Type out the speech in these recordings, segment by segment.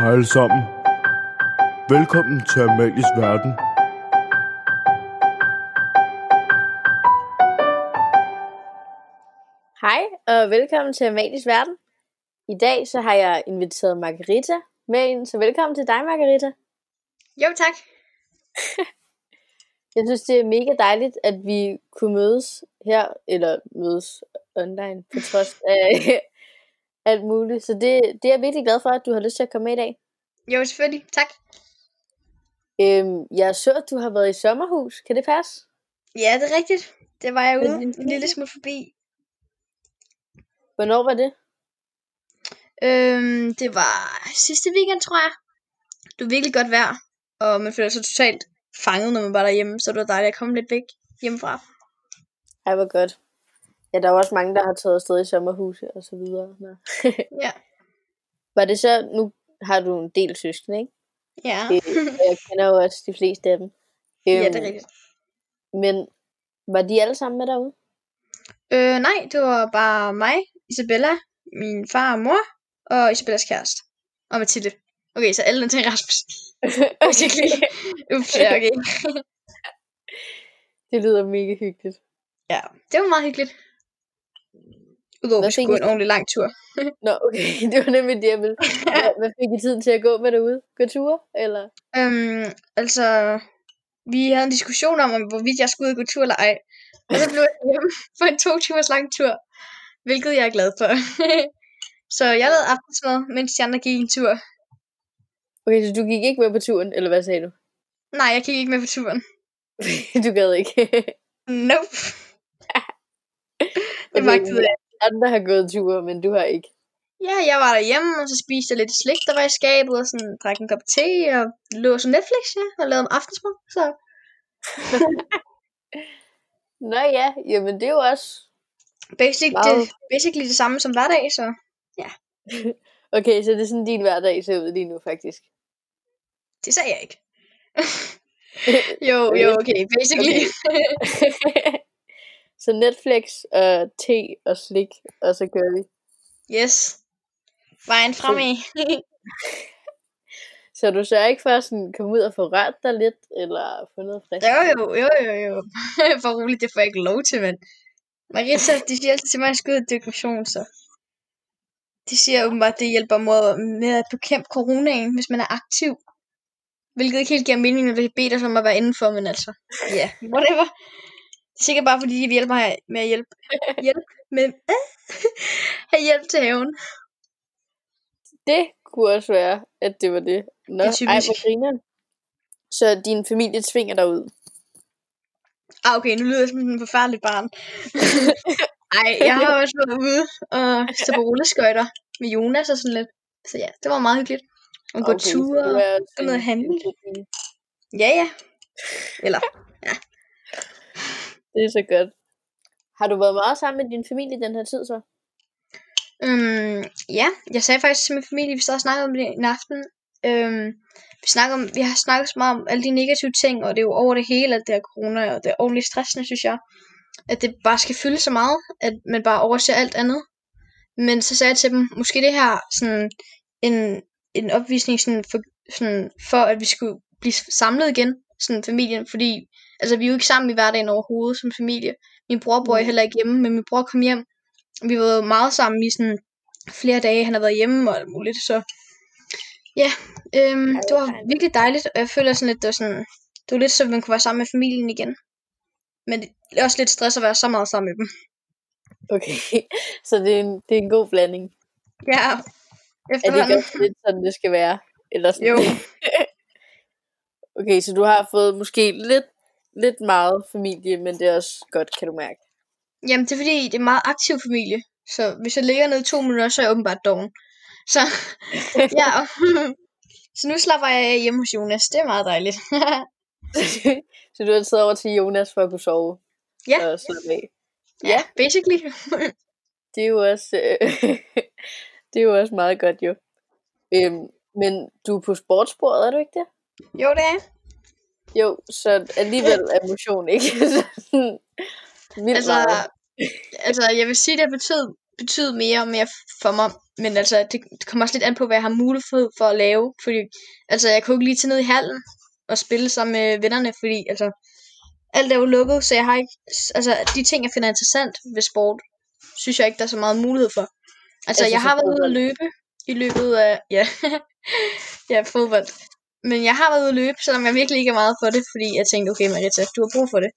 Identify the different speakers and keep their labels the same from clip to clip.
Speaker 1: Hej alle sammen. Velkommen til Amalies Verden.
Speaker 2: Hej og velkommen til Amalies Verden. I dag så har jeg inviteret Margarita med ind, så velkommen til dig Margarita.
Speaker 3: Jo, tak.
Speaker 2: Jeg synes det er mega dejligt, at vi kunne mødes her, eller mødes online, på trods af alt muligt. Så det, det er jeg virkelig glad for, at du har lyst til at komme med i dag.
Speaker 3: Jo, selvfølgelig. Tak.
Speaker 2: Øhm, jeg så, at du har været i sommerhus. Kan det passe?
Speaker 3: Ja, det er rigtigt. Det var jeg ude en lille smule forbi.
Speaker 2: Hvornår var det?
Speaker 3: Øhm, det var sidste weekend, tror jeg. Det var virkelig godt vejr, og man føler sig totalt fanget, når man var derhjemme, så det var dejligt at komme lidt væk hjemmefra.
Speaker 2: Ej, hvor godt. Ja, der er også mange, der har taget afsted i sommerhuse og så videre. Nå.
Speaker 3: Ja.
Speaker 2: Var det så, nu har du en del søskende, ikke?
Speaker 3: Ja,
Speaker 2: Øh, jeg kender jo også de fleste af dem.
Speaker 3: ja det er
Speaker 2: Øhm,
Speaker 3: rigtigt.
Speaker 2: Men var de alle sammen med derude?
Speaker 3: Øh, nej, det var bare mig, Isabella, min far og mor, og Isabellas kæreste. Og Mathilde. Okay, så alle til Rasmus. Basically. Ups, ja, okay.
Speaker 2: Det lyder mega hyggeligt.
Speaker 3: Ja, det var meget hyggeligt. Udover at vi skulle gå en ordentlig lang tur.
Speaker 2: Nå, okay. Det var nemlig det, jeg ville. Hvad, fik I tiden til at gå med derude? Gå ture, eller?
Speaker 3: Øhm, altså, vi havde en diskussion om, om hvorvidt jeg skulle ud og gå tur eller ej. Og så blev jeg hjemme på en to timers lang tur, hvilket jeg er glad for. så jeg lavede aftensmad, mens de andre gik en tur.
Speaker 2: Okay, så du gik ikke med på turen, eller hvad sagde du?
Speaker 3: Nej, jeg gik ikke med på turen.
Speaker 2: du gad ikke.
Speaker 3: Nope. det magtede jeg.
Speaker 2: Andre har gået ture, men du har ikke.
Speaker 3: Ja, jeg var derhjemme, og så spiste jeg lidt slik, der var i skabet, og sådan drak en kop te, og lå så Netflix, ja, og lavede en aftensmad. Så
Speaker 2: Nå ja, jamen det er jo også...
Speaker 3: basic,
Speaker 2: Wow.
Speaker 3: det, basically det samme som hverdag, så
Speaker 2: Okay, så det er sådan din hverdag ser ud lige nu, faktisk.
Speaker 3: det sagde jeg ikke. jo, jo, okay, basically.
Speaker 2: Så Netflix og te og slik, og så kører vi.
Speaker 3: Yes. Vejen fremad.
Speaker 2: Så du sørger ikke for sådan komme ud og få rørt dig lidt, eller få noget frisk?
Speaker 3: jo, jo, jo, jo, jo. For roligt, det får jeg ikke lov til, men... Marita, de siger altid til mig, at jeg skal ud dykke motion, så... De siger åbenbart, at det hjælper mod, med at bekæmpe coronaen, hvis man er aktiv. Hvilket ikke helt giver mening, når det beder dig om at være indenfor, men altså... Ja, yeah, whatever. Er sikkert bare, fordi de hjælper mig med at hjælpe. Hjælp med... Øh, have hjælp til haven.
Speaker 2: Det kunne også være, at det var det. Nå,
Speaker 3: Det er
Speaker 2: ej,
Speaker 3: typisk.
Speaker 2: griner. Så din familie tvinger dig ud.
Speaker 3: Ah, okay, nu lyder jeg som en forfærdelig barn. Ej, jeg har også været ude og stå på rulleskøjter med Jonas og sådan lidt. Så ja, det var meget hyggeligt. Og gå
Speaker 2: Okay, så
Speaker 3: ture.
Speaker 2: er
Speaker 3: gå ned og handle. Ja, ja. Eller,
Speaker 2: det er så godt. Har du været meget sammen med din familie den her tid så?
Speaker 3: øhm, ja, jeg sagde faktisk til min familie, vi sad og snakkede om det en aften. Øhm, vi, snakker om, vi har snakket så meget om alle de negative ting, og det er jo over det hele, at det er corona, og det er ordentligt stressende, synes jeg. At det bare skal fylde så meget, at man bare overser alt andet. Men så sagde jeg til dem, måske det her sådan en, en opvisning sådan for, sådan for, at vi skulle blive samlet igen, sådan familien, fordi altså, vi er jo ikke sammen i hverdagen overhovedet som familie. Min bror bor
Speaker 2: Mm.
Speaker 3: heller ikke hjemme, men min bror kom hjem. Vi var meget sammen i sådan flere dage, han har været hjemme og alt muligt, så ja, øhm, det var virkelig dejligt, og jeg føler sådan lidt, det var sådan, det var lidt så, man kunne være sammen med familien igen. Men det er også lidt stress at være så meget sammen med dem.
Speaker 2: Okay, så det er en, det er en god blanding.
Speaker 3: Ja,
Speaker 2: Er det ikke
Speaker 3: efterhånden.
Speaker 2: lidt sådan, det skal være? Eller sådan?
Speaker 3: Jo.
Speaker 2: okay, så du har fået måske lidt, lidt meget familie, men det er også godt, kan du mærke.
Speaker 3: Jamen, det er fordi, det er en meget aktiv familie. Så hvis jeg ligger ned i to minutter, så er jeg åbenbart doven. Så, ja. så nu slapper jeg hjemme hos Jonas. Det er meget dejligt.
Speaker 2: så du har taget over til Jonas for at kunne sove
Speaker 3: ja,
Speaker 2: og slappe af.
Speaker 3: ja, basically.
Speaker 2: Det er jo også, øh, det er jo også meget godt jo. Øhm, men du er på sportsbordet, er du ikke det?
Speaker 3: jo, det er.
Speaker 2: Jo, så alligevel er motion ikke så sådan vildt
Speaker 3: Altså,
Speaker 2: meget.
Speaker 3: altså, jeg vil sige, det har betydet betyde mere og mere for mig. Men altså, det, det kommer også lidt an på, hvad jeg har mulighed for at lave. Fordi, altså, jeg kunne ikke lige tage ned i hallen og spille sammen med vennerne, fordi, altså, alt er jo lukket, så jeg har ikke, altså, de ting, jeg finder interessant ved sport, synes jeg ikke, der er så meget mulighed for. Altså,
Speaker 2: Altså,
Speaker 3: jeg har været ude at løbe i løbet af, ja, ja, fodbold. Men jeg har været ude at løbe, selvom jeg virkelig ikke er meget for det, fordi jeg tænkte, okay Marita, du har brug for det.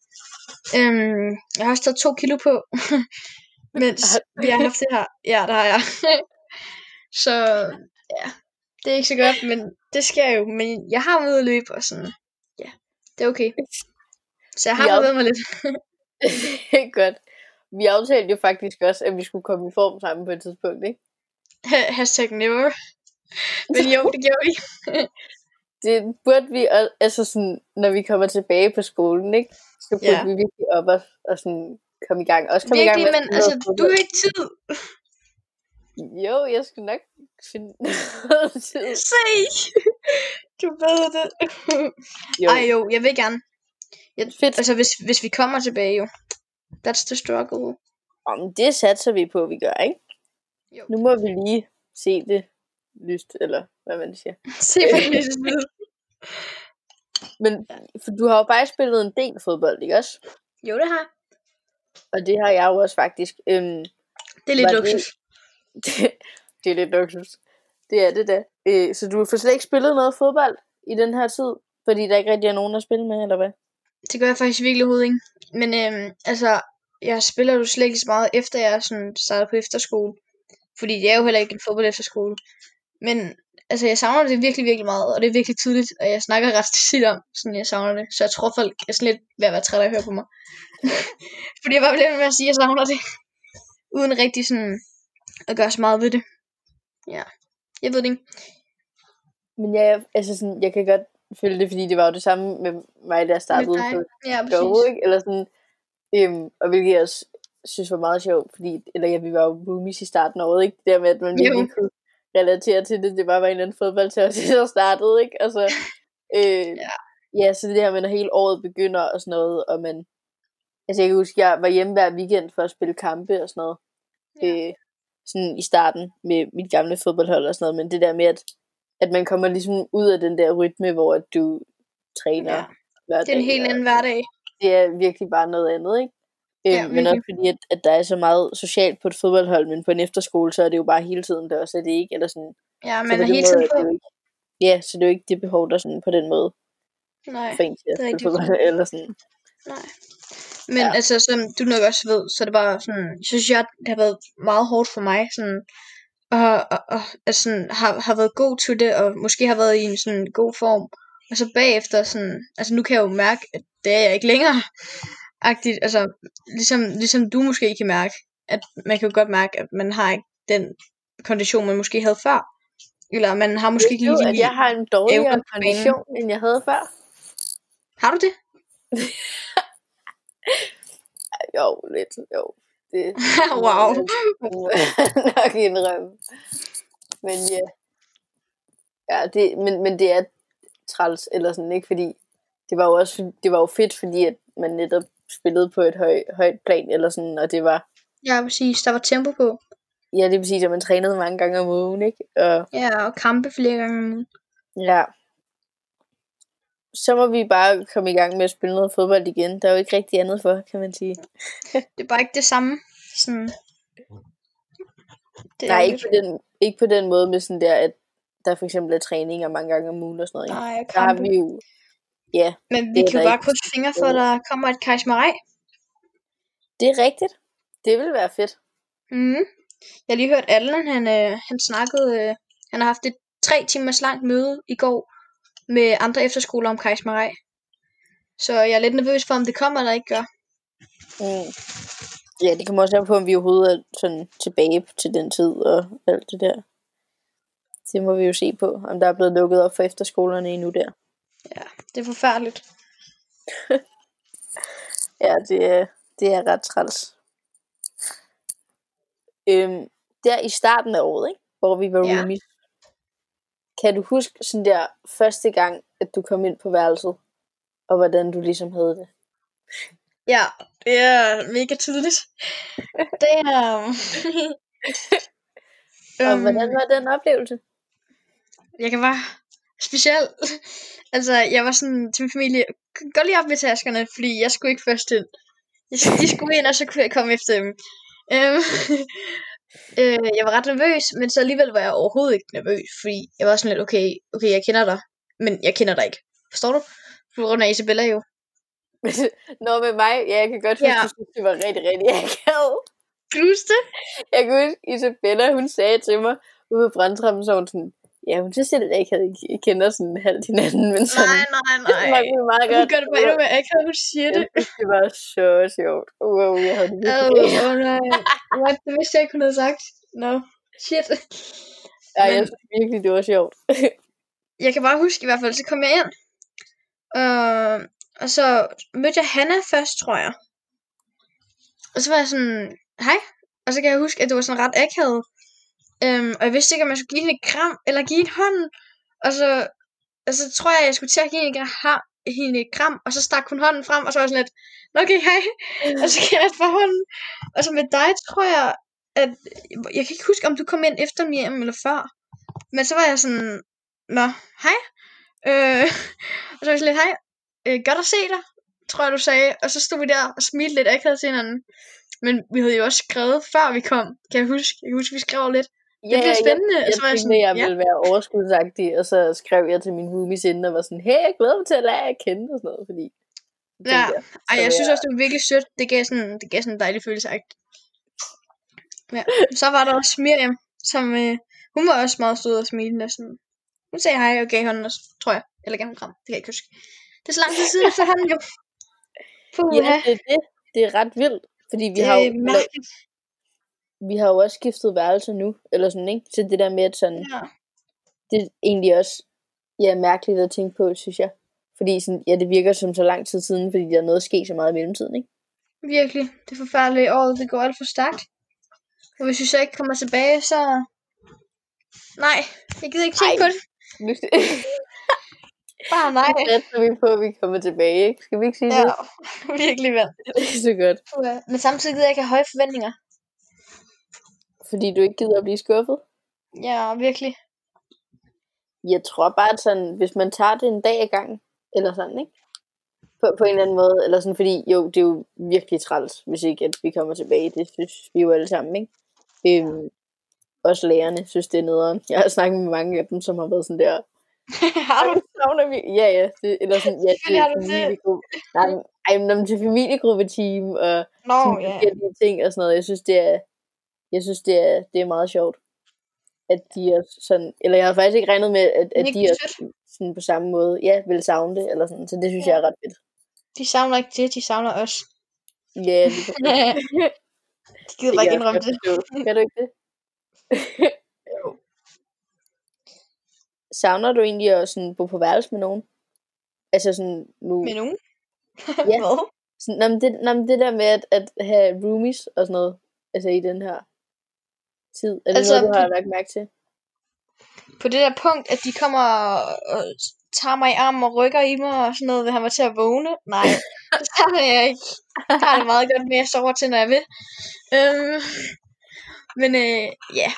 Speaker 3: Øhm, jeg har også taget to kilo på, mens vi har haft det her. Ja, der har jeg. så ja, det er ikke så godt, men det sker jo. Men jeg har været ude at løbe, og sådan, ja, det er okay. Så jeg har
Speaker 2: Ja.
Speaker 3: bevæget mig lidt.
Speaker 2: Godt. Vi aftalte jo faktisk også, at vi skulle komme i form sammen på et tidspunkt, ikke?
Speaker 3: Hashtag never. Men jo, det gjorde vi.
Speaker 2: Det burde vi, al- altså sådan, når vi kommer tilbage på skolen, ikke? Så burde
Speaker 3: Ja.
Speaker 2: vi virkelig op og, og sådan komme i gang. Også komme i gang
Speaker 3: Virkelig,
Speaker 2: med
Speaker 3: men altså,
Speaker 2: noget
Speaker 3: du har ikke tid.
Speaker 2: Jo, jeg skal nok finde noget tid.
Speaker 3: Se! Du ved det.
Speaker 2: Jo,
Speaker 3: Ej jo, jeg vil gerne. Jeg,
Speaker 2: fedt.
Speaker 3: altså, hvis, hvis vi kommer tilbage jo. That's the struggle.
Speaker 2: Om det satser vi på, vi gør, ikke?
Speaker 3: Jo.
Speaker 2: Nu må vi lige se det lyst, eller hvad man siger.
Speaker 3: Se på side.
Speaker 2: Men for du har jo bare spillet en del fodbold, ikke også?
Speaker 3: Jo, det har.
Speaker 2: Og det har jeg jo også faktisk. Øhm,
Speaker 3: Det er lidt
Speaker 2: det-
Speaker 3: luksus.
Speaker 2: det, det er lidt luksus. Det er det da. Øh, så du har slet ikke spillet noget fodbold i den her tid? Fordi der ikke rigtig er nogen at spille med, eller hvad?
Speaker 3: Det gør jeg faktisk virkelig overhovedet ikke. Men øhm, altså, jeg spiller jo slet ikke så meget, efter jeg sådan startede på efterskole. Fordi det er jo heller ikke en fodbold efterskole. Men altså, jeg savner det virkelig, virkelig meget. Og det er virkelig tydeligt, og jeg snakker ret tit om, sådan jeg savner det. Så jeg tror, folk er sådan lidt ved at være trætte af at høre på mig. Fordi jeg bare bliver med at sige, at jeg savner det. Uden rigtig sådan at gøre så meget ved det. Ja, jeg ved det ikke.
Speaker 2: Men ja, jeg, altså sådan, jeg kan godt føle det, fordi det var jo det samme med mig, da jeg startede på
Speaker 3: Ja,
Speaker 2: ikke? Eller sådan, øhm, og hvilket jeg også synes var meget sjovt, fordi, eller ja, vi var jo roomies i starten af året, ikke? Det der med, at man
Speaker 3: Jo.
Speaker 2: virkelig kunne relatere til det, det bare var en eller anden fodbold til os, der startede, ikke? Altså, øh,
Speaker 3: Ja.
Speaker 2: ja, så det her med, når hele året begynder og sådan noget, og man, altså jeg kan huske, jeg var hjemme hver weekend for at spille kampe og sådan noget,
Speaker 3: Ja.
Speaker 2: øh, sådan i starten med mit gamle fodboldhold og sådan noget, men det der med, at, at man kommer ligesom ud af den der rytme, hvor du træner
Speaker 3: Ja.
Speaker 2: hver
Speaker 3: Det er en helt anden hverdag.
Speaker 2: det er virkelig bare noget andet, ikke? Øhm,
Speaker 3: Ja,
Speaker 2: men
Speaker 3: virkelig.
Speaker 2: også fordi, at, at der er så meget socialt på et fodboldhold, men på en efterskole, så er det jo bare hele tiden der, så er det ikke, eller sådan,
Speaker 3: Ja,
Speaker 2: så
Speaker 3: man er hele tiden på.
Speaker 2: ikke, ja, så det er jo ikke det behov, der sådan på den måde
Speaker 3: Nej,
Speaker 2: for en til
Speaker 3: det er rigtigt.
Speaker 2: fodbold, eller sådan.
Speaker 3: nej. Men
Speaker 2: Ja.
Speaker 3: altså, som du nok også ved, så er det bare sådan, jeg synes jeg, det har været meget hårdt for mig, sådan, og, og, og altså, sådan, har, har været god til det, og måske har været i en sådan god form, og så bagefter sådan, altså nu kan jeg jo mærke, at det er jeg ikke længere, agtigt, altså, ligesom, ligesom du måske kan mærke, at man kan jo godt mærke, at man har ikke den kondition, man måske havde før, eller man har måske ikke lige
Speaker 2: at jeg har en dårligere kondition, end jeg havde før.
Speaker 3: Har du det?
Speaker 2: Jo, lidt, jo. Det
Speaker 3: wow.
Speaker 2: nok indrømme. Men ja. Ja, det, men, men det er træls, eller sådan, ikke? Fordi det var jo også, det var jo fedt, fordi at man netop spillede på et høj, højt plan, eller sådan, og det var,
Speaker 3: Ja, præcis. Der var tempo på.
Speaker 2: ja, det vil sige, at man trænede mange gange om ugen, ikke? Og
Speaker 3: Ja, og kampe flere gange om ugen.
Speaker 2: ja, så må vi bare komme i gang med at spille noget fodbold igen. Der er jo ikke rigtig andet for, kan man sige.
Speaker 3: Det er bare ikke det samme. Sådan... Det
Speaker 2: Nej,
Speaker 3: er
Speaker 2: ikke på, den, ikke på den måde med sådan der, at der for eksempel er træninger mange gange om ugen og sådan noget. Ikke?
Speaker 3: Nej,
Speaker 2: Der har vi jo, ja,
Speaker 3: Men vi kan jo bare krydse fingre for, at der kommer et kajsmarej.
Speaker 2: det er rigtigt. Det vil være fedt.
Speaker 3: Mm. Jeg har lige hørt Allan, han, øh, han snakkede, øh, han har haft et tre timers langt møde i går med andre efterskoler om kajsmarej. Så jeg er lidt nervøs for, om det kommer eller ikke gør.
Speaker 2: Mm. Ja, det kommer også an på, om vi overhovedet er sådan tilbage til den tid og alt det der. Det må vi jo se på, om der er blevet lukket op for efterskolerne endnu der.
Speaker 3: Det er forfærdeligt.
Speaker 2: Ja, det er, det er ret træls. Øhm, der i starten af året, ikke? hvor vi var
Speaker 3: Ja.
Speaker 2: roomies, kan du huske sådan der første gang, at du kom ind på værelset, og hvordan du ligesom havde det?
Speaker 3: Ja, det er mega tydeligt. Det er...
Speaker 2: Og
Speaker 3: Øhm,
Speaker 2: hvordan var den oplevelse?
Speaker 3: Jeg kan bare... Specielt... altså, jeg var sådan til min familie... Gå lige op med taskerne, fordi jeg skulle ikke først ind. De skulle ind, og så kunne jeg komme efter dem. Øhm, øh, jeg var ret nervøs, men så alligevel var jeg overhovedet ikke nervøs, fordi jeg var sådan lidt, okay, okay, jeg kender dig, men jeg kender dig ikke. Forstår du? På grund af Isabella jo.
Speaker 2: Nå, med mig, ja, jeg kan godt huske,
Speaker 3: Ja.
Speaker 2: synes, det var rigtig, rigtig akavet.
Speaker 3: Kan du huske det?
Speaker 2: Jeg kan huske, Isabella, hun sagde til mig ude på brandtrappen, så hun sådan, ja, hun synes at jeg ikke I kender sådan halvt hinanden, men sådan,
Speaker 3: Nej, nej,
Speaker 2: det var
Speaker 3: nej.
Speaker 2: meget
Speaker 3: Hun
Speaker 2: godt.
Speaker 3: gør det bare endnu mere akavet, hun siger det.
Speaker 2: Det var så sjovt. Wow, jeg havde det virkelig.
Speaker 3: oh, nej. What? Det vidste jeg ikke, hun havde sagt. No. Shit.
Speaker 2: Ja, jeg synes virkelig, det var sjovt.
Speaker 3: jeg kan bare huske i hvert fald, så kom jeg ind. Øh, og så mødte jeg Hanna først, tror jeg. Og så var jeg sådan, hej. Og så kan jeg huske, at det var sådan ret akavet. Øhm, og jeg vidste ikke, om jeg skulle give hende et kram, eller give hende hånden. Og så, og så tror jeg, at jeg skulle til at give hende hende et kram, og så stak hun hånden frem, og så var jeg sådan lidt, "Nå, okay, hej. Og så gav jeg for hånden. Og så med dig, tror jeg, at, jeg kan ikke huske, om du kom ind efter mig hjem eller før. Men så var jeg sådan, nå, hej. Øh, og så var jeg sådan lidt, hej, øh, godt at se dig, tror jeg, du sagde. Og så stod vi der og smilte lidt akavet til hinanden. Men vi havde jo også skrevet, før vi kom, kan jeg huske. Jeg kan huske, vi skrev lidt. Det bliver spændende.
Speaker 2: Jeg,
Speaker 3: og
Speaker 2: jeg
Speaker 3: så var jeg
Speaker 2: tænkte,
Speaker 3: sådan,
Speaker 2: jeg
Speaker 3: ja.
Speaker 2: ville være overskudsagtig, og så skrev jeg til min roomies inden, og var sådan, hey, jeg glæder mig til at lære jer at kende, og sådan noget, fordi... så
Speaker 3: Ja,
Speaker 2: jeg, så
Speaker 3: jeg
Speaker 2: vil
Speaker 3: synes også, det var virkelig sødt. Det gav sådan, det gav sådan en dejlig følelse. Ja. Så var der også Miriam, som, øh, hun var også meget sød og smilende. og Sådan. Hun sagde hej og gav hånden også, tror jeg. Eller gav en kram, det kan jeg ikke huske. Det er så lang tid siden for han jo. Puh,
Speaker 2: Ja, det er det. Det er ret vildt, fordi vi
Speaker 3: det
Speaker 2: har, jo. Vi har jo også skiftet værelse nu, eller sådan, ikke? Så det der med, at sådan,
Speaker 3: Ja.
Speaker 2: det er egentlig også ja, mærkeligt at tænke på, synes jeg. Fordi sådan, ja, det virker som så lang tid siden, fordi der er noget sket så meget i mellemtiden, ikke?
Speaker 3: Virkelig. Det er forfærdeligt. Året, det går alt for stærkt. Og hvis vi så ikke kommer tilbage, så... Nej, jeg gider ikke tænke
Speaker 2: Ej.
Speaker 3: på det. Bare nej.
Speaker 2: satser vi på, at vi kommer tilbage, ikke? Skal vi ikke sige
Speaker 3: Ja,
Speaker 2: det?
Speaker 3: virkelig vel.
Speaker 2: Det er så godt.
Speaker 3: Ja. Men samtidig gider jeg ikke have høje forventninger.
Speaker 2: Fordi du ikke gider at blive skuffet.
Speaker 3: Ja, virkelig.
Speaker 2: Jeg tror bare, at sådan, hvis man tager det en dag ad gangen, eller sådan, ikke? På, på en eller anden måde, eller sådan, fordi jo, det er jo virkelig træls, hvis ikke at vi kommer tilbage. Det synes vi jo alle sammen, ikke? Øhm, også lærerne synes, det er nederen. Jeg har snakket med mange af dem, som har været sådan der,
Speaker 3: har du?
Speaker 2: savner vi? Ja, ja. Det, eller sådan, ja,
Speaker 3: det.
Speaker 2: familiegruppe. Nej, men- ej, men til familiegruppeteam og
Speaker 3: Nå,
Speaker 2: sådan
Speaker 3: ja.
Speaker 2: ting og sådan noget. Jeg synes, det er, jeg synes, det er, det er meget sjovt. At de er sådan, eller jeg har faktisk ikke regnet med, at, at de er sådan på samme måde, ja, vil savne det, eller sådan. Så det synes
Speaker 3: Ja.
Speaker 2: jeg er ret fedt.
Speaker 3: De savner ikke det, de savner os.
Speaker 2: Ja, præcis.
Speaker 3: de gider bare ikke indrømme det.
Speaker 2: Kan du ikke det? Savner du egentlig at sådan bo på værelse med nogen? Altså sådan nu...
Speaker 3: Med nogen?
Speaker 2: Ja.
Speaker 3: Hvad?
Speaker 2: Sådan, nå, men det, nå, men det der med at, at have roomies og sådan noget, altså i den her tid, er det
Speaker 3: Altså,
Speaker 2: noget, du har lagt mærke til?
Speaker 3: På det der punkt, at de kommer og, tager mig i armen og rykker i mig og sådan noget, vil han var til at vågne. Nej, det savner jeg ikke. Jeg har det meget godt med, at jeg sover til, når jeg vil. Øhm, men øh, ja,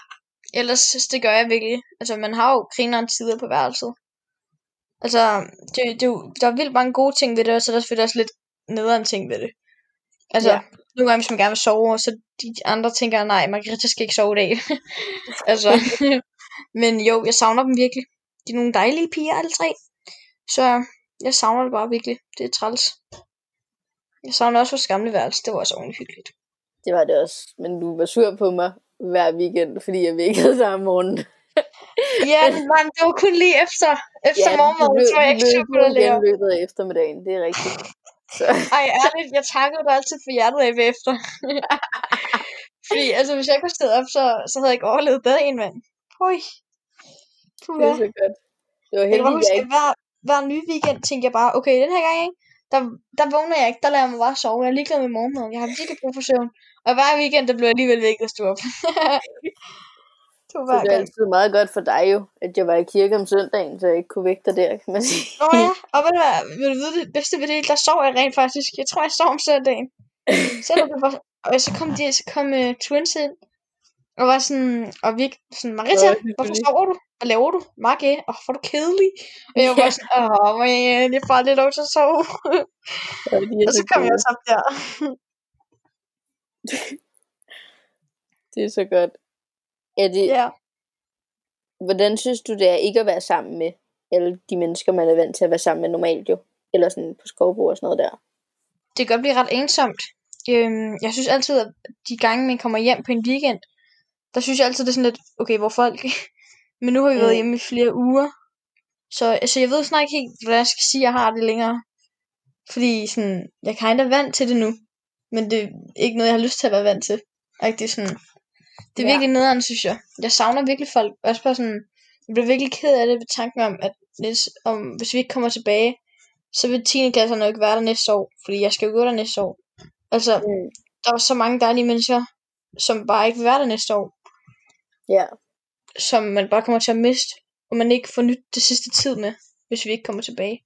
Speaker 3: ellers det gør jeg virkelig. Altså, man har jo grineren tider på værelset. Altså, det, det, er der er vildt mange gode ting ved det, og så er der selvfølgelig også lidt nederen ting ved det. Altså,
Speaker 2: Ja.
Speaker 3: Ja. nogle gange, hvis man gerne vil sove, og så de andre tænker, nej, Margrethe skal ikke sove i dag. altså, men jo, jeg savner dem virkelig. De er nogle dejlige piger, alle tre. Så jeg savner det bare virkelig. Det er træls. Jeg savner også vores gamle værelse. Det var også ordentligt hyggeligt.
Speaker 2: Det var det også, men du var sur på mig hver weekend, fordi jeg vækkede dig om morgenen.
Speaker 3: Ja, nej, det var kun lige efter, efter ja, morgenmaden, så var jeg ikke sur på dig,
Speaker 2: i løbet af eftermiddagen, det er rigtigt. Så,
Speaker 3: Ej, ærligt, jeg takkede dig altid for hjertet af bagefter. Fordi, altså, hvis jeg ikke var op, så, så havde jeg ikke overlevet dagen, mand. Ui. Puh,
Speaker 2: det er så godt. Det var
Speaker 3: Jeg
Speaker 2: heldigt, jeg
Speaker 3: at
Speaker 2: ikke...
Speaker 3: hver, hver ny weekend tænkte jeg bare, okay, den her gang, ikke? Der, der vågner jeg ikke, der lader jeg mig bare sove. Jeg er ligeglad med morgenmaden. Jeg har virkelig brug for søvn. Og hver weekend, der blev jeg alligevel væk og stod op.
Speaker 2: Så
Speaker 3: hver
Speaker 2: det er
Speaker 3: gang.
Speaker 2: altid meget godt for dig jo, at jeg var i kirke om søndagen, så jeg ikke kunne vække dig der, kan man sige.
Speaker 3: Nå ja, og ved du hvad, vil du vide det bedste ved det, der sov jeg rent faktisk. Jeg tror, jeg sov om søndagen. Selvom det var, og så kom, de, så kom uh, twins ind. Og var sådan, og vi sådan, Marita, hvorfor sover du? Hvad laver du? Marke, åh, hvor er du kedelig. Og jeg var sådan, åh, man, jeg får lidt lov til at sove.
Speaker 2: Ja,
Speaker 3: og så kom jeg også op der.
Speaker 2: Det er så godt. Er det,
Speaker 3: Ja.
Speaker 2: Hvordan synes du, det er ikke at være sammen med alle de mennesker, man er vant til at være sammen med normalt jo? Eller sådan på skovbo og sådan noget der.
Speaker 3: Det kan godt blive ret ensomt. Øhm, jeg synes altid, at de gange, man kommer hjem på en weekend, der synes jeg altid, det er sådan lidt, okay, hvor folk? Men nu har vi været
Speaker 2: Mm.
Speaker 3: hjemme i flere uger. Så altså, jeg ved snart ikke helt, hvordan jeg skal sige, at jeg har det længere. Fordi sådan, jeg er kinda vant til det nu. Men det er ikke noget, jeg har lyst til at være vant til. Ikke? Det sådan, det er
Speaker 2: Ja.
Speaker 3: virkelig nederen, synes jeg. Jeg savner virkelig folk. Også bare sådan, jeg bliver virkelig ked af det ved tanken om, at hvis, om, hvis vi ikke kommer tilbage, så vil 10. klasserne jo ikke være der næste år. Fordi jeg skal jo gå der næste år. Altså,
Speaker 2: Mm.
Speaker 3: der er så mange dejlige mennesker, som bare ikke vil være der næste år.
Speaker 2: Ja.
Speaker 3: Som man bare kommer til at miste. Og man ikke får nyt det sidste tid med, hvis vi ikke kommer tilbage.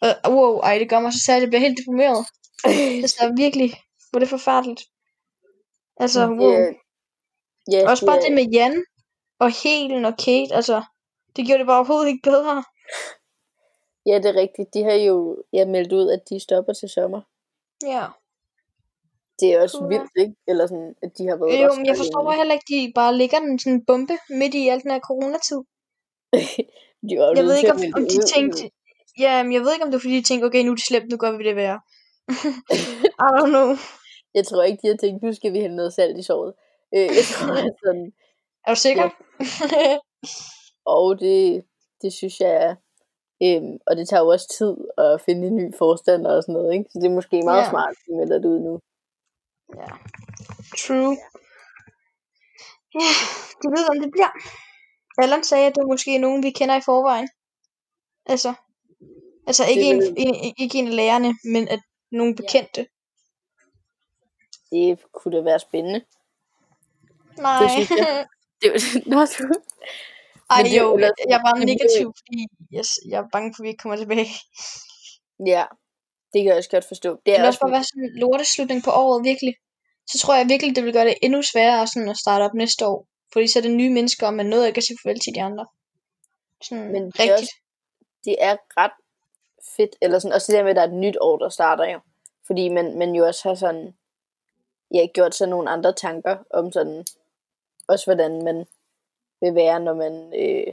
Speaker 3: Og wow, ej, det gør mig så særligt. Jeg bliver helt deprimeret. Det er virkelig, hvor det er forfærdeligt. Altså, wow.
Speaker 2: Ja, ja,
Speaker 3: Også bare
Speaker 2: det,
Speaker 3: med Jan og Helen og Kate, altså, det gjorde det bare overhovedet ikke bedre.
Speaker 2: ja, det er rigtigt. De har jo ja, meldt ud, at de stopper til sommer.
Speaker 3: Ja.
Speaker 2: Det er også vildt, ikke? Eller sådan, at de har været
Speaker 3: Jo, men jeg forstår heller ikke, de bare ligger den sådan en bombe midt i al den her coronatid.
Speaker 2: de var jo
Speaker 3: Jeg
Speaker 2: nødt
Speaker 3: ved
Speaker 2: til
Speaker 3: ikke,
Speaker 2: at
Speaker 3: om,
Speaker 2: melde
Speaker 3: om de
Speaker 2: ud,
Speaker 3: tænkte... Ja, men jeg ved ikke, om det er fordi, de tænkte, okay, nu er det slemt, nu gør vi det værre. I don't know.
Speaker 2: Jeg tror ikke, de har tænkt, nu skal vi hælde noget salt i såret. Øh, jeg tror, sådan,
Speaker 3: Er du sikker?
Speaker 2: og det, det synes jeg er. Øhm, og det tager jo også tid at finde en ny forstander og sådan noget, ikke? Så det er måske meget
Speaker 3: Ja.
Speaker 2: smart, at de melder det ud nu.
Speaker 3: ja. True. Ja, du ved, om det bliver. Allan sagde, at det var måske nogen, vi kender i forvejen. Altså, altså ikke,
Speaker 2: Det
Speaker 3: en, en, ikke en af lærerne, men at nogle bekendte.
Speaker 2: Det kunne da være spændende.
Speaker 3: Nej.
Speaker 2: Det synes jeg. Det var, Nå, du,
Speaker 3: Ej,
Speaker 2: det er
Speaker 3: jo,
Speaker 2: ellers-
Speaker 3: jeg, er
Speaker 2: er jo-
Speaker 3: negativ, fordi jeg, jeg er bange for, at vi ikke kommer tilbage.
Speaker 2: ja, det kan jeg også godt forstå. Det er
Speaker 3: også
Speaker 2: også,
Speaker 3: bare være sådan en lorteslutning på året, virkelig. Så tror jeg virkelig, det vil gøre det endnu sværere sådan at starte op næste år. Fordi så er det nye mennesker, og man nåede ikke at sige farvel til de andre. Sådan
Speaker 2: Men det er
Speaker 3: rigtigt.
Speaker 2: også- det er ret fedt. Eller sådan, også det der med, at der er et nyt år, der starter jo. Fordi man, man jo også har sådan, ja, gjort sig nogle andre tanker om sådan, også hvordan man vil være, når man øh,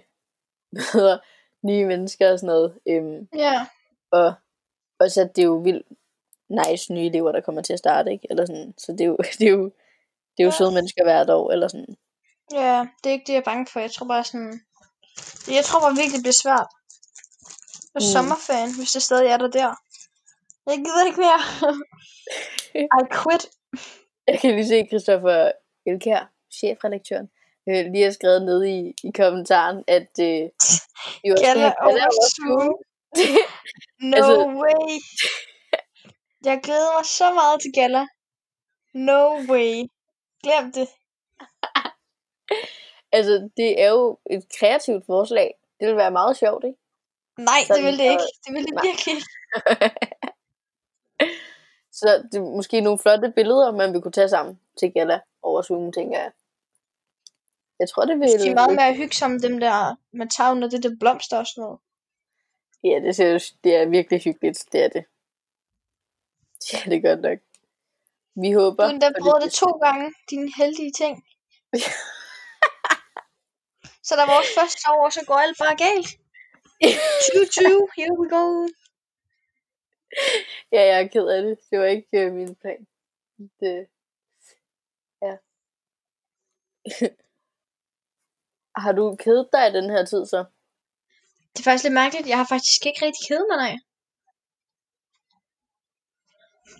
Speaker 2: møder nye mennesker og sådan noget. Øhm,
Speaker 3: Ja,
Speaker 2: og også at det er jo vildt nice nye elever, der kommer til at starte, ikke? Eller sådan, så det er jo, det er jo, det er jo
Speaker 3: Ja.
Speaker 2: søde mennesker hvert år, eller sådan.
Speaker 3: ja, det er ikke det, jeg er bange for. Jeg tror bare sådan... Jeg tror bare virkelig, det bliver svært. Og
Speaker 2: Mm.
Speaker 3: mm. sommerferien, hvis det stadig er der der. Jeg gider ikke mere. I quit.
Speaker 2: Jeg kan lige se Christoffer Elkær, chefredaktøren, øh, lige har skrevet ned i, i kommentaren, at øh, vi også skal
Speaker 3: Galla
Speaker 2: have Galla
Speaker 3: over
Speaker 2: over
Speaker 3: Zoom. No
Speaker 2: Altså-
Speaker 3: way. Jeg glæder mig så meget til gala. No way. Glem det.
Speaker 2: Altså, det er jo et kreativt forslag. Det vil være meget sjovt, ikke?
Speaker 3: Nej, det
Speaker 2: Sådan,
Speaker 3: vil det ikke. Det vil det
Speaker 2: Nej.
Speaker 3: virkelig ikke.
Speaker 2: Så det er måske nogle flotte billeder, man vil kunne tage sammen til Gala over Zoom, tænker jeg. Jeg tror, det vil...
Speaker 3: De er meget mere hyggesomme, dem der, man tager under det der blomster og sådan noget.
Speaker 2: Ja, det, ser, det er virkelig hyggeligt, det er det. Ja, det er godt nok. Vi håber...
Speaker 3: Du endda prøvet det
Speaker 2: bedste.
Speaker 3: to gange, dine heldige ting. så der var vores første år, og så går alt bare galt. 2020, here we go.
Speaker 2: Ja, jeg er ked af det. Det var ikke øh, min plan. Det... Ja. har du kedet dig i den her tid så?
Speaker 3: Det er faktisk lidt mærkeligt. Jeg har faktisk ikke rigtig kedet mig, nej.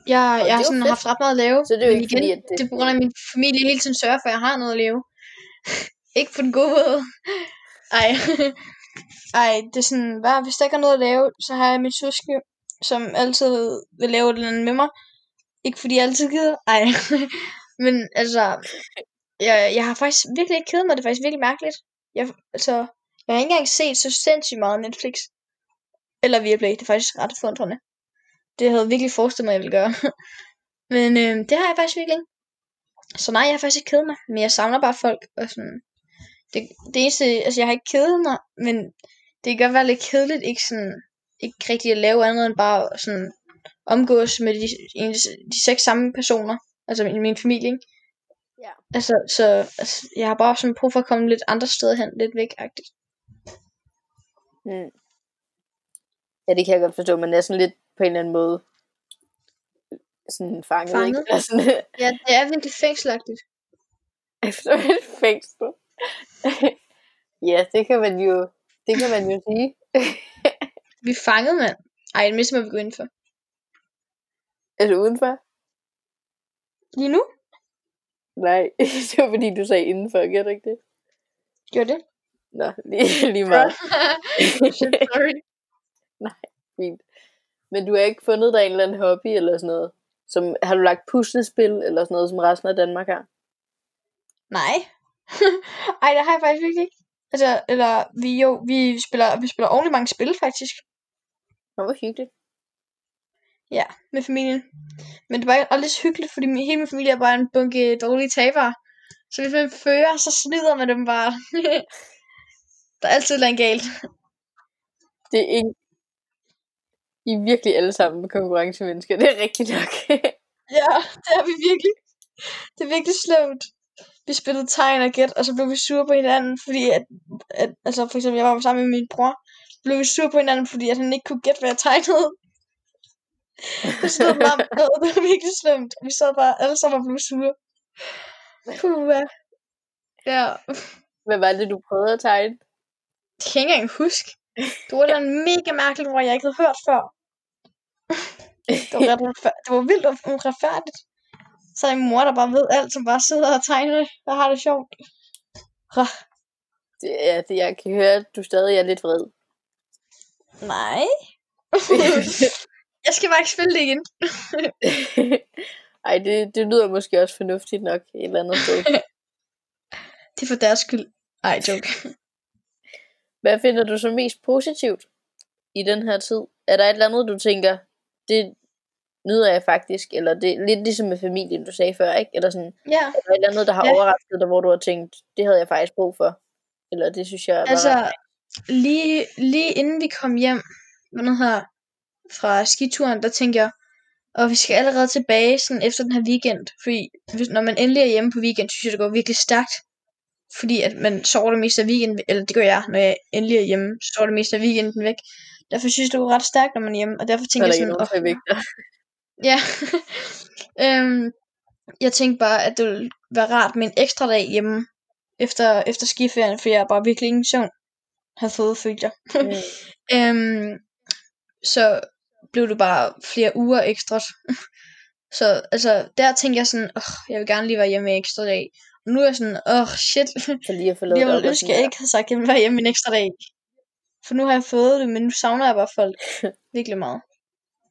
Speaker 3: Jeg,
Speaker 2: Og
Speaker 3: jeg har sådan
Speaker 2: fedt.
Speaker 3: haft ret meget at lave.
Speaker 2: Så det er jo ikke
Speaker 3: igen,
Speaker 2: fordi, at det-
Speaker 3: det er på grund af, at min familie hele tiden sørger for, at jeg har noget at leve. ikke på den gode måde. Ej. Ej, det er sådan, hvad, hvis der ikke er noget at lave, så har jeg min søskende, som altid vil lave et eller andet med mig. Ikke fordi jeg altid gider. Ej. Men altså, jeg, jeg har faktisk virkelig ikke kedet mig. Det er faktisk virkelig mærkeligt. Jeg, altså, jeg har ikke engang set så sindssygt meget Netflix. Eller Viaplay. Det er faktisk ret forundrende. Det havde jeg virkelig forestillet mig, jeg ville gøre. Men øh, det har jeg faktisk virkelig ikke. Så nej, jeg har faktisk ikke kedet mig, men jeg savner bare folk. Og sådan, det, det eneste, altså jeg har ikke kedet mig, men det kan godt være lidt kedeligt, ikke sådan, ikke rigtig at lave andet end bare sådan omgås med de, de, de seks samme personer, altså min, min familie, ikke?
Speaker 2: Ja.
Speaker 3: Altså, så altså, jeg har bare sådan brug for at komme lidt andre steder hen, lidt væk-agtigt.
Speaker 2: Mm. Ja, det kan jeg godt forstå. Man er sådan lidt på en eller anden måde sådan fanget,
Speaker 3: Fanget?
Speaker 2: ikke? Eller sådan,
Speaker 3: Ja, det er virkelig fængselagtigt.
Speaker 2: efter et fængsel. ja, det kan man jo, det kan man jo sige.
Speaker 3: Vi er fanget, mand. Ej, det mindste må vi gå ind for.
Speaker 2: Er du udenfor?
Speaker 3: Lige nu?
Speaker 2: Nej, det var fordi, du sagde indenfor, gør du ikke det?
Speaker 3: Gjorde det?
Speaker 2: Nå, lige, lige meget.
Speaker 3: Sorry.
Speaker 2: Fint. Men du har ikke fundet dig en eller anden hobby eller sådan noget? Som, har du lagt puslespil eller sådan noget, som resten af Danmark har?
Speaker 3: Nej. Ej, det har jeg faktisk virkelig ikke. Altså, eller vi jo, vi spiller, vi spiller ordentligt mange spil faktisk.
Speaker 2: Nå, hvor hyggeligt.
Speaker 3: Ja, med familien. Men det var aldrig så hyggeligt, fordi min, hele min familie er bare en bunke dårlige tabere. Så hvis man fører, så snyder man dem bare. Der er altid noget galt.
Speaker 2: Det er ikke... I er virkelig alle sammen konkurrencemennesker, det er rigtigt nok.
Speaker 3: Ja, det er vi virkelig. Det er virkelig sløvt. Vi spillede tegn og gæt, og så blev vi sure på hinanden, fordi at, at altså for eksempel, jeg var sammen med min bror, så blev vi sure på hinanden, fordi at han ikke kunne gætte, hvad jeg tegnede. Vi stod bare med, det var virkelig slemt. Vi sad bare alle sammen og blev sure. Puh, ja.
Speaker 2: Hvad var det, du prøvede at tegne?
Speaker 3: Det kan jeg ikke engang huske. Det var en mega mærkeligt, hvor jeg ikke havde hørt før. Det var, ret det var vildt uretfærdigt. Så er min mor, der bare ved alt, som bare sidder og tegner og har det sjovt. Rah.
Speaker 2: Det, ja, det, jeg kan høre, at du stadig er lidt vred.
Speaker 3: Nej. jeg skal bare ikke spille det igen.
Speaker 2: Ej, det, det lyder måske også fornuftigt nok et eller andet sted.
Speaker 3: Det er for deres skyld. Ej, joke.
Speaker 2: Hvad finder du så mest positivt i den her tid? Er der et eller andet, du tænker, det nyder jeg faktisk, eller det er lidt ligesom med familien, du sagde før, ikke? Eller sådan,
Speaker 3: Ja,
Speaker 2: er der et eller andet, der har
Speaker 3: Ja.
Speaker 2: overrasket dig, hvor du har tænkt, det havde jeg faktisk brug for? Eller det synes jeg var
Speaker 3: altså,
Speaker 2: ret-
Speaker 3: lige, lige inden vi kom hjem, hvad nu her, fra skituren, der tænkte jeg, og vi skal allerede tilbage sådan efter den her weekend, fordi hvis, når man endelig er hjemme på weekend, synes jeg, det går virkelig stærkt. Fordi at man sover det meste af weekenden, eller det gør jeg, når jeg endelig er hjemme, så sover det meste af weekenden væk. Derfor synes jeg, det går ret stærkt, når man er hjemme, og derfor tænker
Speaker 2: er
Speaker 3: jeg
Speaker 2: der
Speaker 3: sådan,
Speaker 2: til vægter.
Speaker 3: Ja. øhm, jeg tænkte bare, at det ville være rart med en ekstra dag hjemme efter, efter skiferien, for jeg er bare virkelig ingen søvn har fået, følte jeg.
Speaker 2: Mm.
Speaker 3: øhm, så blev det bare flere uger ekstra. så altså, der tænkte jeg sådan, åh, jeg vil gerne lige være hjemme en ekstra dag. Og nu er jeg sådan, åh, shit.
Speaker 2: For lige at få
Speaker 3: jeg ville ønske, jeg ikke havde sagt, at jeg ville være hjemme en ekstra dag. For nu har jeg fået det, men nu savner jeg bare folk virkelig meget.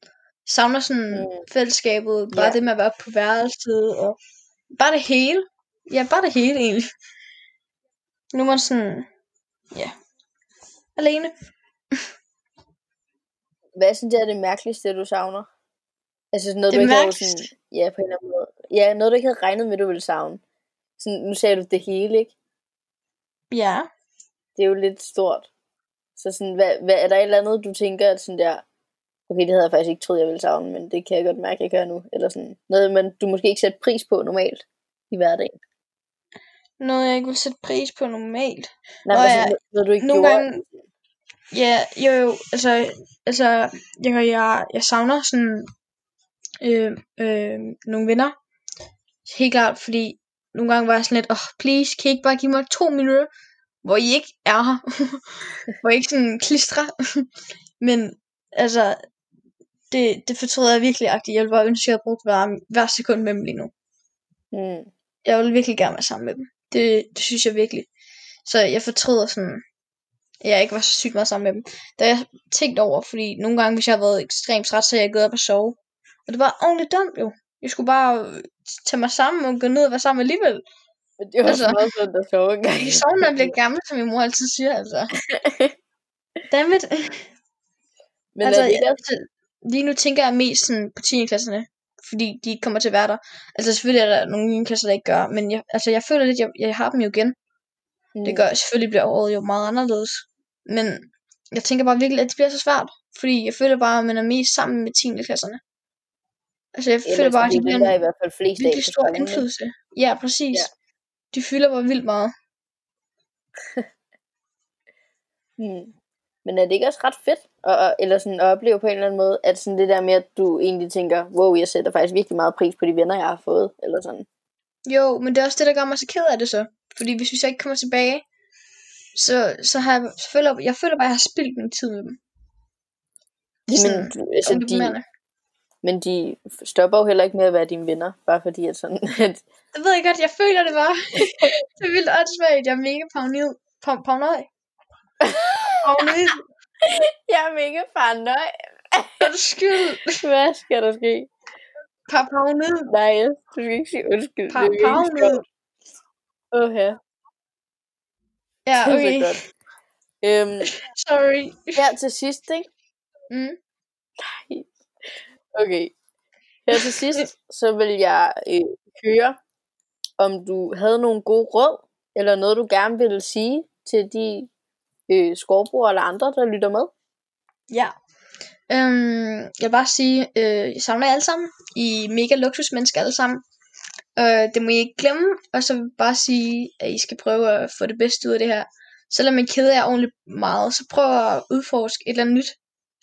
Speaker 3: Jeg savner sådan
Speaker 2: Mm.
Speaker 3: fællesskabet, bare
Speaker 2: Ja.
Speaker 3: det med at være på værelset, og bare det hele. Ja, bare det hele egentlig. Nu er man sådan, ja, alene.
Speaker 2: Hvad synes jeg er det mærkeligste, du savner? Altså sådan noget,
Speaker 3: Det
Speaker 2: du ikke havde
Speaker 3: mærkeligste?
Speaker 2: sådan, ja, på en eller anden måde. Ja, noget, du ikke havde regnet med, du ville savne. Sådan, nu sagde du det hele, ikke?
Speaker 3: Ja.
Speaker 2: Det er jo lidt stort. Så sådan, hvad, hvad, er der et eller andet, du tænker, at sådan der, okay, det havde jeg faktisk ikke troet, jeg ville savne, men det kan jeg godt mærke, jeg gør nu. Eller sådan, noget, man, du måske ikke sætter pris på normalt i hverdagen.
Speaker 3: Noget, jeg ikke vil sætte pris på normalt.
Speaker 2: Nej,
Speaker 3: Nå
Speaker 2: men noget, noget, du ikke
Speaker 3: nogle
Speaker 2: gjorde.
Speaker 3: gange- Ja, jo jo, altså, altså jeg, jeg, jeg savner sådan øh, øh, nogle venner. Helt klart, fordi nogle gange var jeg sådan lidt, åh, oh, please, kan I ikke bare give mig to minutter, hvor I ikke er her? hvor I ikke sådan klistrer. Men altså, det, det fortryder jeg virkelig agtigt. Jeg ville bare ønske, at jeg havde brugt hver, hver sekund med dem lige nu.
Speaker 2: Mm.
Speaker 3: Jeg vil virkelig gerne være sammen med dem. Det, det synes jeg virkelig. Så jeg fortryder sådan, at jeg ikke var så sygt meget sammen med dem. Da jeg tænkt over, fordi nogle gange, hvis jeg har været ekstremt træt, så er jeg gået op og sove. Og det var ordentligt dumt jo. Jeg skulle bare øh, tage mig sammen og gå ned og være sammen alligevel.
Speaker 2: Men det var
Speaker 3: Altså-
Speaker 2: meget sundt at sove engang.
Speaker 3: Jeg sove, når jeg bliver gammel, som min mor altid siger, altså. Dammit.
Speaker 2: Men
Speaker 3: altså,
Speaker 2: det
Speaker 3: altså, lige nu tænker jeg mest sådan på 10. klasserne. fordi de ikke kommer til at være der. Altså selvfølgelig er der nogle nye kasser, der ikke gør, men jeg, altså, jeg føler lidt, jeg, jeg har dem jo igen.
Speaker 2: Mm.
Speaker 3: Det gør selvfølgelig bliver året jo meget anderledes. Men jeg tænker bare virkelig, at det bliver så svært. Fordi jeg føler bare, at man er mest sammen med 10. klasserne. Altså jeg
Speaker 2: Ellers
Speaker 3: føler bare, at de
Speaker 2: er
Speaker 3: bliver
Speaker 2: er i
Speaker 3: en
Speaker 2: hvert fald flest
Speaker 3: virkelig stor indflydelse. Ja, præcis.
Speaker 2: Ja.
Speaker 3: De fylder bare vildt meget.
Speaker 2: Hmm. Men er det ikke også ret fedt, at- eller sådan at opleve på en eller anden måde, at sådan det der med, at du egentlig tænker, wow, jeg sætter faktisk virkelig meget pris på de venner, jeg har fået, eller sådan.
Speaker 3: Jo, men det er også det, der gør mig så ked af det så. Fordi hvis vi så ikke kommer tilbage, så, så har jeg, så føler, jeg føler bare, at jeg har spildt min tid med dem. Det er
Speaker 2: Men,
Speaker 3: sådan,
Speaker 2: altså, de, men de stopper jo heller ikke med at være dine venner, bare fordi at sådan, at,
Speaker 3: Det ved jeg godt, jeg føler det bare. det er vildt åndssvagt, jeg er mega paranoid. Pa- paranoid. Paranoid.
Speaker 2: jeg er mega paranoid.
Speaker 3: Undskyld.
Speaker 2: Hvad skal der ske?
Speaker 3: Pa- paranoid.
Speaker 2: Nej, du skal ikke sige undskyld.
Speaker 3: Pa-
Speaker 2: det er virkelig
Speaker 3: paranoid.
Speaker 2: sjovt. Åh, ja.
Speaker 3: Ja, okay.
Speaker 2: godt. Øhm,
Speaker 3: Sorry.
Speaker 2: her til sidst, ikke?
Speaker 3: Mm.
Speaker 2: Okay. Her til sidst, så vil jeg øh, høre, om du havde nogle gode råd, eller noget, du gerne ville sige til de øh, skovbrugere eller andre, der lytter med.
Speaker 3: Ja. Øhm, jeg vil bare sige, øh, jeg savner jer alle sammen. I er mega luksusmennesker alle sammen. Øh, det må I ikke glemme. Og så vil jeg bare sige, at I skal prøve at få det bedste ud af det her. Selvom I keder jer ordentligt meget, så prøv at udforske et eller andet nyt.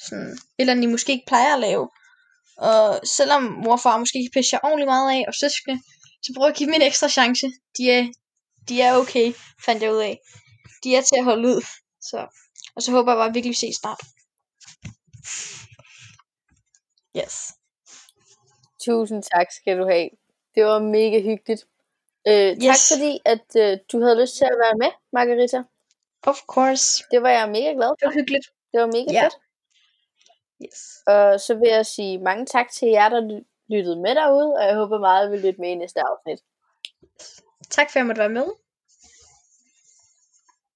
Speaker 3: Sådan, et eller andet, I måske ikke plejer at lave. Og selvom mor og far måske ikke pisser jer ordentligt meget af, og søskende, så prøv at give dem en ekstra chance. De er, de er okay, fandt jeg ud af. De er til at holde ud. Så, og så håber jeg bare virkelig, vi ses snart. Yes.
Speaker 2: Tusind tak skal du have. Det var mega hyggeligt. Øh, tak
Speaker 3: Yes.
Speaker 2: fordi, at øh, du havde lyst til at være med, Margarita.
Speaker 3: Of course.
Speaker 2: Det var jeg mega glad
Speaker 3: Det
Speaker 2: for.
Speaker 3: var hyggeligt.
Speaker 2: Det var mega
Speaker 3: Ja.
Speaker 2: fedt.
Speaker 3: Yes.
Speaker 2: Og så vil jeg sige mange tak til jer, der ly- lyttede med derude, og jeg håber meget, at I vil lytte med i næste afsnit.
Speaker 3: Tak for at jeg måtte være med.